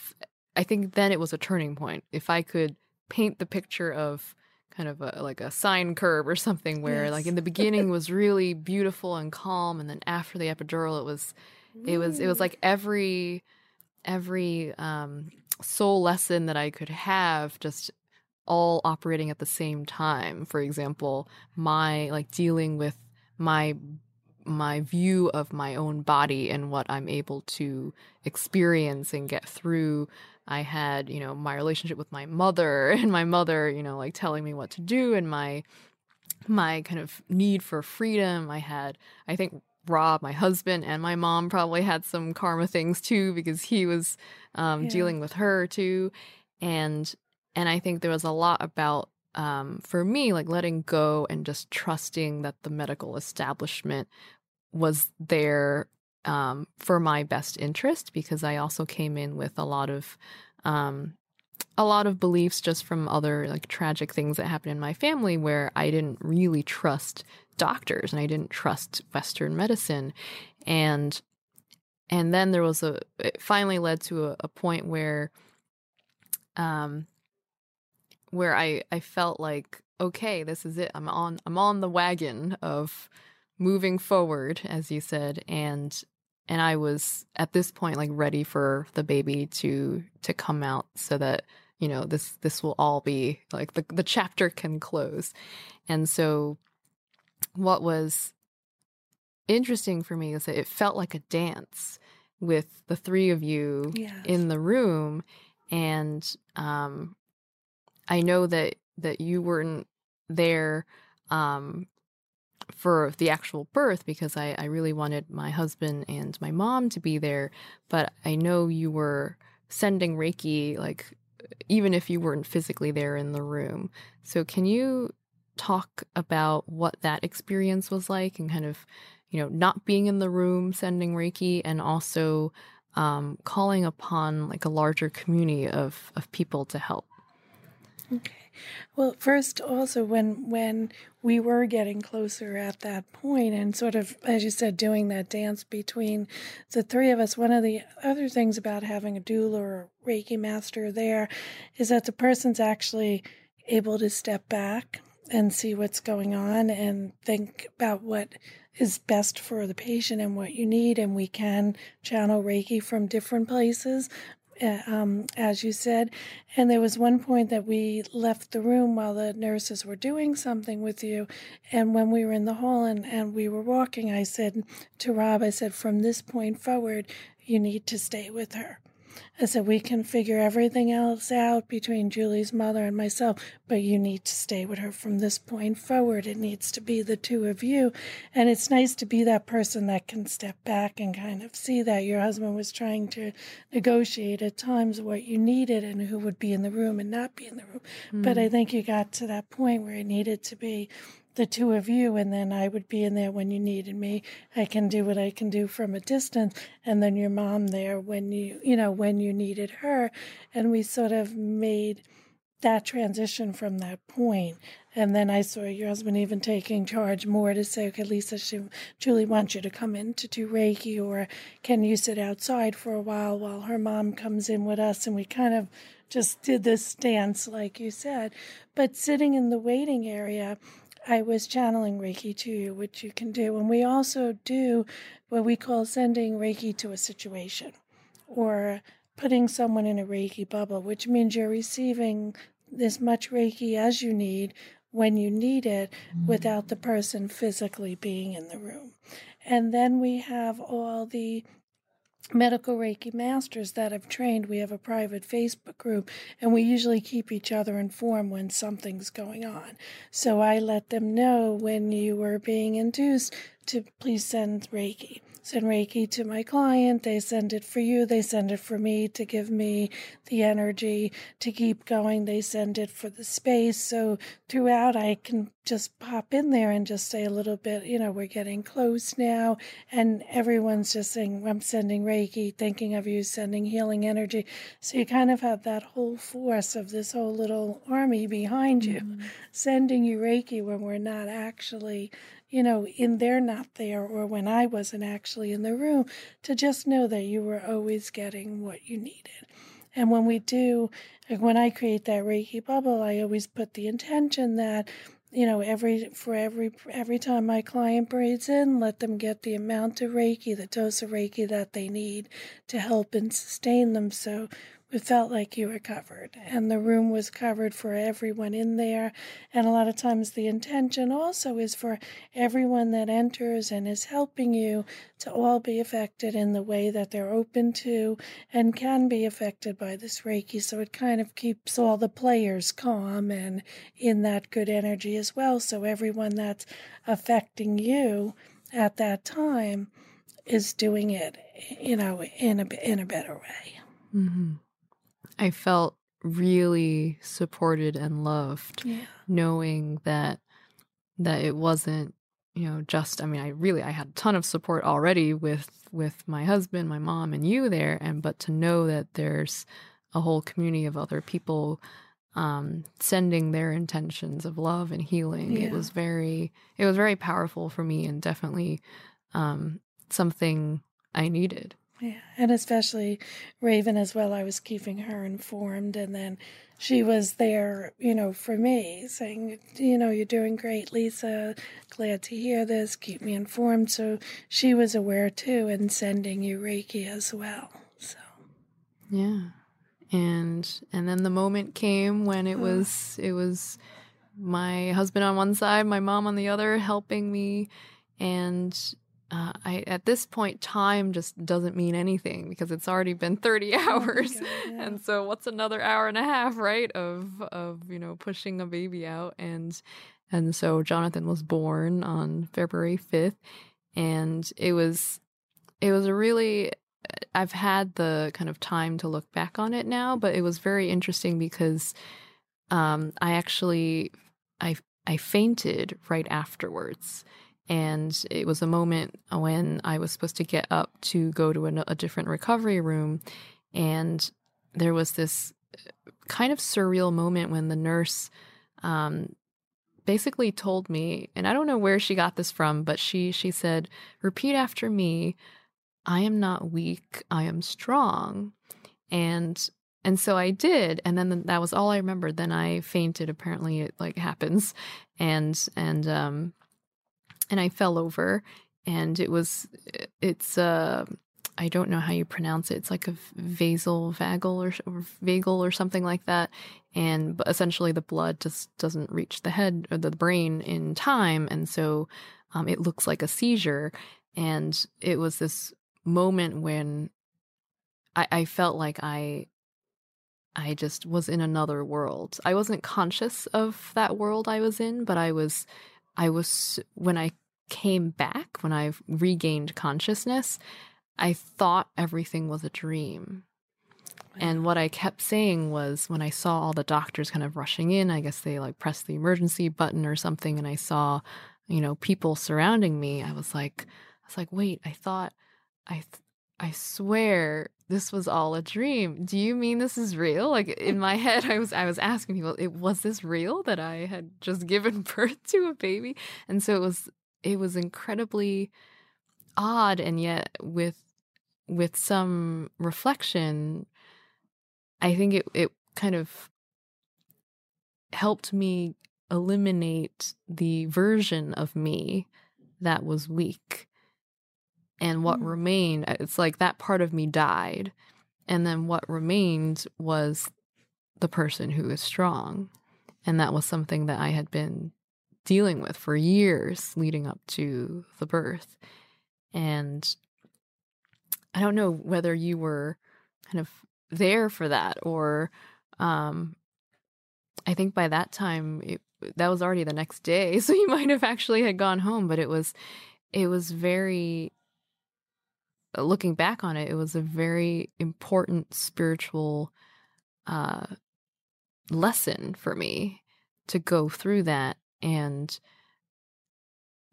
I think then it was a turning point. If I could paint the picture of kind of a, like a sine curve or something where Yes. like in the beginning was really beautiful and calm and then after the epidural it was it was it was like every every um soul lesson that I could have just all operating at the same time. For example my like dealing with my my view of my own body and what I'm able to experience and get through. I had, you know, my relationship with my mother and my mother, you know, like telling me what to do and my my kind of need for freedom. I had I think Rob, my husband, and my mom probably had some karma things too because he was um, Yeah. dealing with her too, and and I think there was a lot about um, for me like letting go and just trusting that the medical establishment was there um, for my best interest because I also came in with a lot of um, a lot of beliefs just from other like tragic things that happened in my family where I didn't really trust doctors and I didn't trust Western medicine. And and then there was a it finally led to a, a point where um where I, I felt like, okay, this is it. I'm on I'm on the wagon of moving forward, as you said, and and I was at this point like ready for the baby to to come out so that you know this this will all be like the the chapter can close. And so what was interesting for me is that it felt like a dance with the three of you Yes. in the room. And um i know that that you weren't there um for the actual birth because I, I really wanted my husband and my mom to be there, but I know you were sending Reiki like even if you weren't physically there in the room. So can you talk about what that experience was like and kind of, you know, not being in the room sending Reiki and also um, calling upon like a larger community of, of people to help? Okay. Well, first, also when when we were getting closer at that point, and sort of as you said, doing that dance between the three of us. One of the other things about having a doula or a Reiki master there is that the person's actually able to step back and see what's going on and think about what is best for the patient and what you need. And we can channel Reiki from different places um, as you said. And there was one point that we left the room while the nurses were doing something with you. And when we were in the hall and, and we were walking, I said to Rob, I said, from this point forward, you need to stay with her. I said, we can figure everything else out between Julie's mother and myself, but you need to stay with her from this point forward. It needs to be the two of you. And it's nice to be that person that can step back and kind of see that your husband was trying to negotiate at times what you needed and who would be in the room and not be in the room. But mm. I think you got to that point where it needed to be the two of you, and then I would be in there when you needed me. I can do what I can do from a distance, and then your mom there when you, you know, when you needed her. And we sort of made that transition from that point. And then I saw your husband even taking charge more to say, okay, Lisa, she, Julie wants you to come in to do Reiki, or can you sit outside for a while while her mom comes in with us? And we kind of just did this dance, like you said. But sitting in the waiting area, I was channeling Reiki to you, which you can do. And we also do what we call sending Reiki to a situation or putting someone in a Reiki bubble, which means you're receiving as much Reiki as you need when you need it without the person physically being in the room. And then we have all the medical Reiki masters that have trained. We have a private Facebook group, and we usually keep each other informed when something's going on. So I let them know when you were being induced to please send Reiki. Send Reiki to my client. They send it for you. They send it for me to give me the energy to keep going. They send it for the space. So throughout, I can just pop in there and just say a little bit, you know, we're getting close now. And everyone's just saying, I'm sending Reiki, thinking of you, sending healing energy. So you kind of have that whole force of this whole little army behind you, mm-hmm. sending you Reiki when we're not actually you know, in they're not there or when I wasn't actually in the room, to just know that you were always getting what you needed. And when we do, like when I create that Reiki bubble, I always put the intention that, you know, every for every every time my client breathes in, let them get the amount of Reiki, the dose of Reiki that they need to help and sustain them. So it felt like you were covered and the room was covered for everyone in there and a lot of times the intention also is for everyone that enters and is helping you to all be affected in the way that they're open to and can be affected by this reiki. So it kind of keeps all the players calm and in that good energy as well. So everyone that's affecting you at that time is doing it you know in a in a better way. Mm-hmm. I felt really supported and loved yeah. knowing that that it wasn't you know just i mean i really i had a ton of support already with with my husband my mom and you there and but to know that there's a whole community of other people um sending their intentions of love and healing yeah. it was very it was very powerful for me and definitely um something i needed yeah, and especially Raven as well. I was keeping her informed, and then she was there, you know, for me, saying, you know, you're doing great, Lisa. Glad to hear this. Keep me informed. So she was aware too, and sending you Reiki as well. So, yeah, and and then the moment came when it was it was my husband on one side, my mom on the other, helping me, and uh, I at this point time just doesn't mean anything because it's already been 30 hours oh God, yeah. and so what's another hour and a half right of of you know pushing a baby out? And and so Jonathan was born on February 5th and it was it was a really I've had the kind of time to look back on it now but it was very interesting because um I actually I I fainted right afterwards and it was a moment when I was supposed to get up to go to a, a different recovery room. And there was this uh, kind of surreal moment when the nurse um, basically told me, and I don't know where she got this from, but she she said, "Repeat after me. I am not weak. I am strong." And and so I did, and then that was all I remembered. Then I fainted. Apparently, it like happens, and and um, and I fell over and it was it's uh I don't know how you pronounce it. It's like a vasal vagal or, or vagal or something like that. And essentially, the blood just doesn't reach the head or the brain in time, and so um, it looks like a seizure. And it was this moment when I, I felt like I I just was in another world. I wasn't conscious of that world I was in, but I was I was, when I came back, when I regained consciousness, I thought everything was a dream. And what I kept saying was when I saw all the doctors kind of rushing in, I guess they like pressed the emergency button or something, and I saw, you know, people surrounding me. I was like, I was like, wait, I thought, I, th- I swear this was all a dream. Do you mean this is real? Like in my head, I was I was asking people, it was this real that I had just given birth to a baby? And so it was it was incredibly odd, and yet with with some reflection, I think it it kind of helped me eliminate the version of me that was weak and what mm. remained uh, it's like that part of me died and then what remained was the person who is strong and that was something that i had been dealing with for years leading up to the birth and i don't know whether you were kind of there for that or um i think by that time it, that was already the next day so you might have actually had gone home but it was it was very looking back on it, it was a very important spiritual uh, lesson for me to go through that and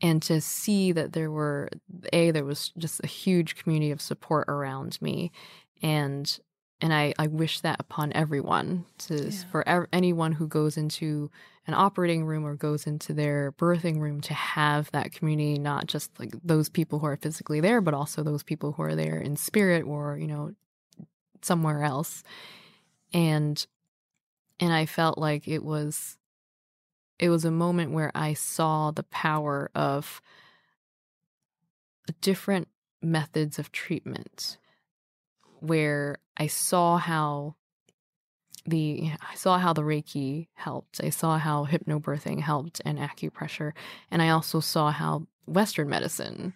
and to see that there were a there was just a huge community of support around me and and I, I wish that upon everyone to Yeah. for ev- anyone who goes into an operating room or goes into their birthing room to have that community not just like those people who are physically there but also those people who are there in spirit or you know somewhere else. And and I felt like it was it was a moment where I saw the power of different methods of treatment where I saw how the I saw how the Reiki helped. I saw how hypnobirthing helped and acupressure. And I also saw how Western medicine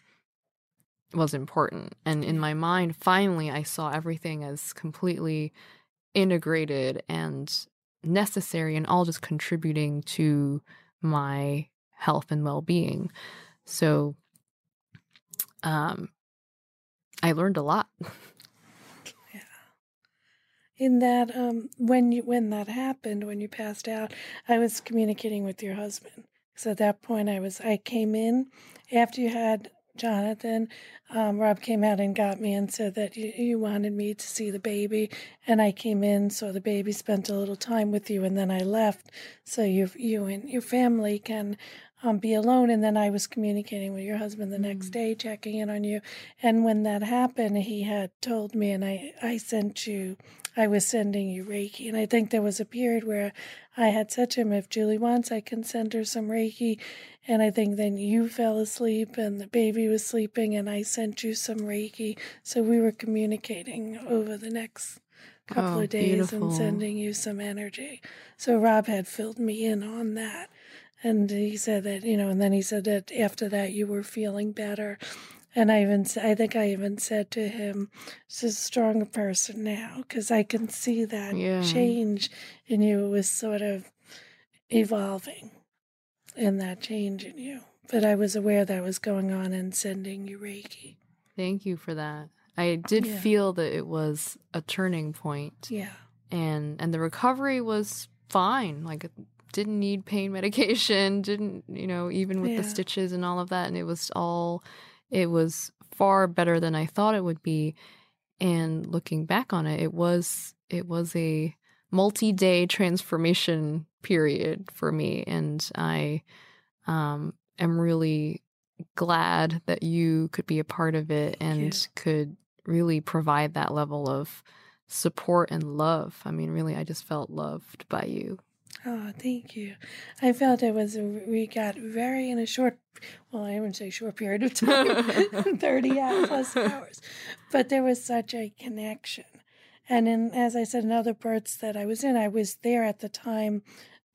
was important. And in my mind, finally I saw everything as completely integrated and necessary and all just contributing to my health and well-being. So um I learned a lot. in that um when you when that happened when you passed out i was communicating with your husband so at that point i was i came in after you had jonathan um, rob came out and got me and said that you, you wanted me to see the baby and i came in saw the baby spent a little time with you and then i left so you you and your family can um, be alone. And then I was communicating with your husband the next day, checking in on you. And when that happened, he had told me, and I, I sent you, I was sending you Reiki. And I think there was a period where I had said to him, if Julie wants, I can send her some Reiki. And I think then you fell asleep and the baby was sleeping, and I sent you some Reiki. So we were communicating over the next couple Oh, of days beautiful. and sending you some energy. So Rob had filled me in on that. And he said that, you know, and then he said that after that you were feeling better. And I even, I think I even said to him, "She's a stronger person now," because I can see that Yeah. change in you. It was sort of evolving in that change in you. But I was aware that was going on and sending you Reiki. Thank you for that. I did Yeah. feel that it was a turning point Yeah. and and the recovery was fine. Like didn't need pain medication, didn't, you know, even with Yeah. the stitches and all of that and it was all it was far better than I thought it would be. And looking back on it, it was it was a multi-day transformation period for me and I um am really glad that you could be a part of it and could really provide that level of support and love. I mean, really, I just felt loved by you. Oh, thank you. I felt it was, a, we got very in a short, well, I wouldn't say short period of time, 30 hours plus hours, but there was such a connection. And in, as I said, in other parts that I was in, I was there at the time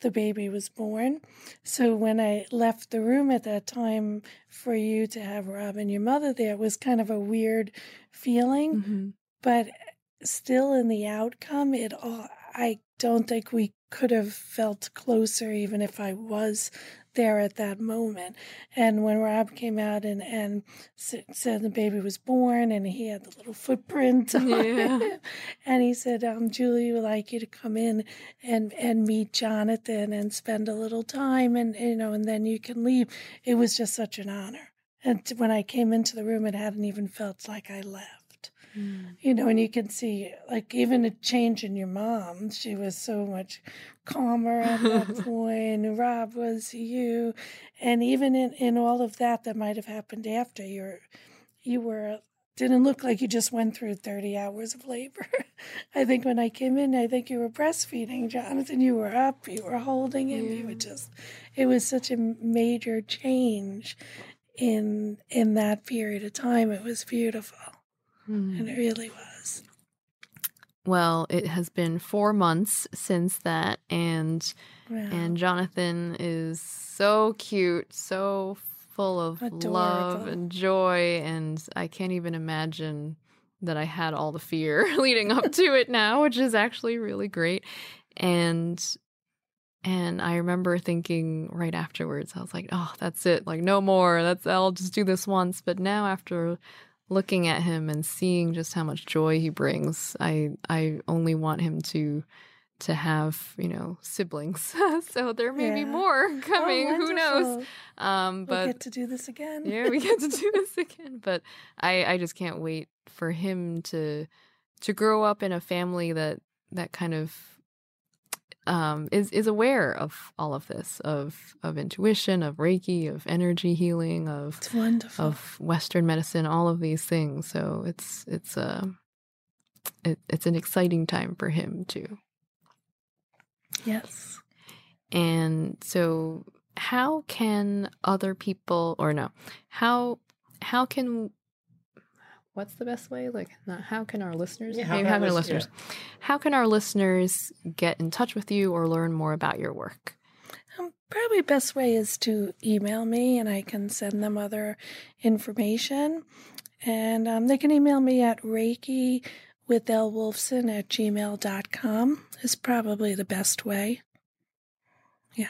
the baby was born. So when I left the room at that time for you to have Rob and your mother there, it was kind of a weird feeling mm-hmm. but still in the outcome it all i don't think we could have felt closer even if i was there at that moment. And when rob came out and and said the baby was born and he had the little footprint on Yeah. and he said um, julie would like you to come in and and meet jonathan and spend a little time and you know and then you can leave. It was just such an honor. And when i came into the room it hadn't even felt like i left Mm. you know, and you can see like even a change in your mom. She was so much calmer at that point. Rob was you, and even in, in all of that that might have happened after you're, you were didn't look like you just went through thirty hours of labor. I think when I came in, I think you were breastfeeding Jonathan. You were up, you were holding him. You were just. It was such a major change in in that period of time. It was beautiful. And it really was. Well, it has been four months since that, and Wow. and Jonathan is so cute, so full of love and joy, and I can't even imagine that I had all the fear leading up to it now, which is actually really great. And and I remember thinking right afterwards, I was like, "Oh, that's it! Like no more. That's I'll just do this once." But now, after looking at him and seeing just how much joy he brings, I I only want him to to have you know siblings. so there may be more coming. Oh, Who knows? Um, but get to do this again. yeah, we get to do this again. But I I just can't wait for him to to grow up in a family that that kind of um is is aware of all of this of of intuition of reiki of energy healing of of western medicine all of these things. So it's it's a it, it's an exciting time for him too. Yes. and so how can other people or no how how can what's the best way like not how can our listeners Yeah, how maybe can our our lis- yeah. listeners how can our listeners get in touch with you or learn more about your work Um, probably best way is to email me and I can send them other information. And um, they can email me at Reiki with L Wolfson at gmail.com is probably the best way. Yeah.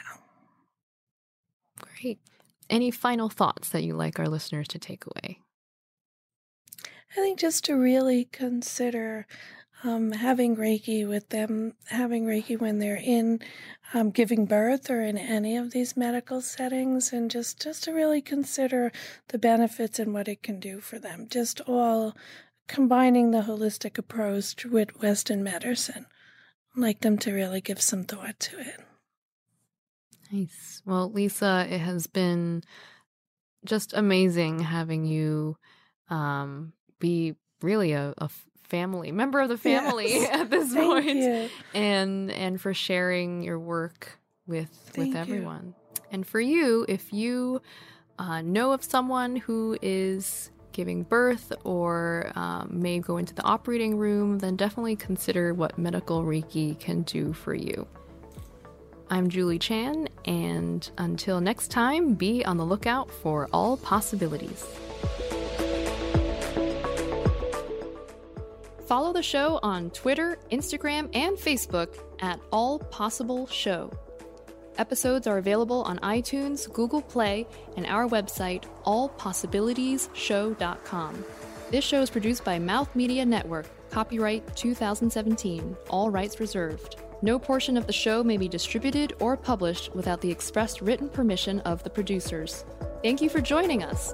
great any final thoughts that you like our listeners to take away I think just to really consider um, having Reiki with them, having Reiki when they're in um, giving birth or in any of these medical settings, and just just to really consider the benefits and what it can do for them. Just all combining the holistic approach with Western medicine. I'd like them to really give some thought to it. Nice. Well, Lisa, it has been just amazing having you um, be really a family member of the family Yes. at this point, you. and and for sharing your work with Thank with you. everyone. And for you, if you uh, know of someone who is giving birth or um, may go into the operating room, then definitely consider what medical Reiki can do for you. I'm Julie Chan, and until next time, be on the lookout for all possibilities. Follow the show on Twitter, Instagram, and Facebook at All Possible Show. Episodes are available on iTunes, Google Play, and our website, allpossibilitiesshow.com. This show is produced by Mouth Media Network, copyright 2017, all rights reserved. No portion of the show may be distributed or published without the expressed written permission of the producers. Thank you for joining us.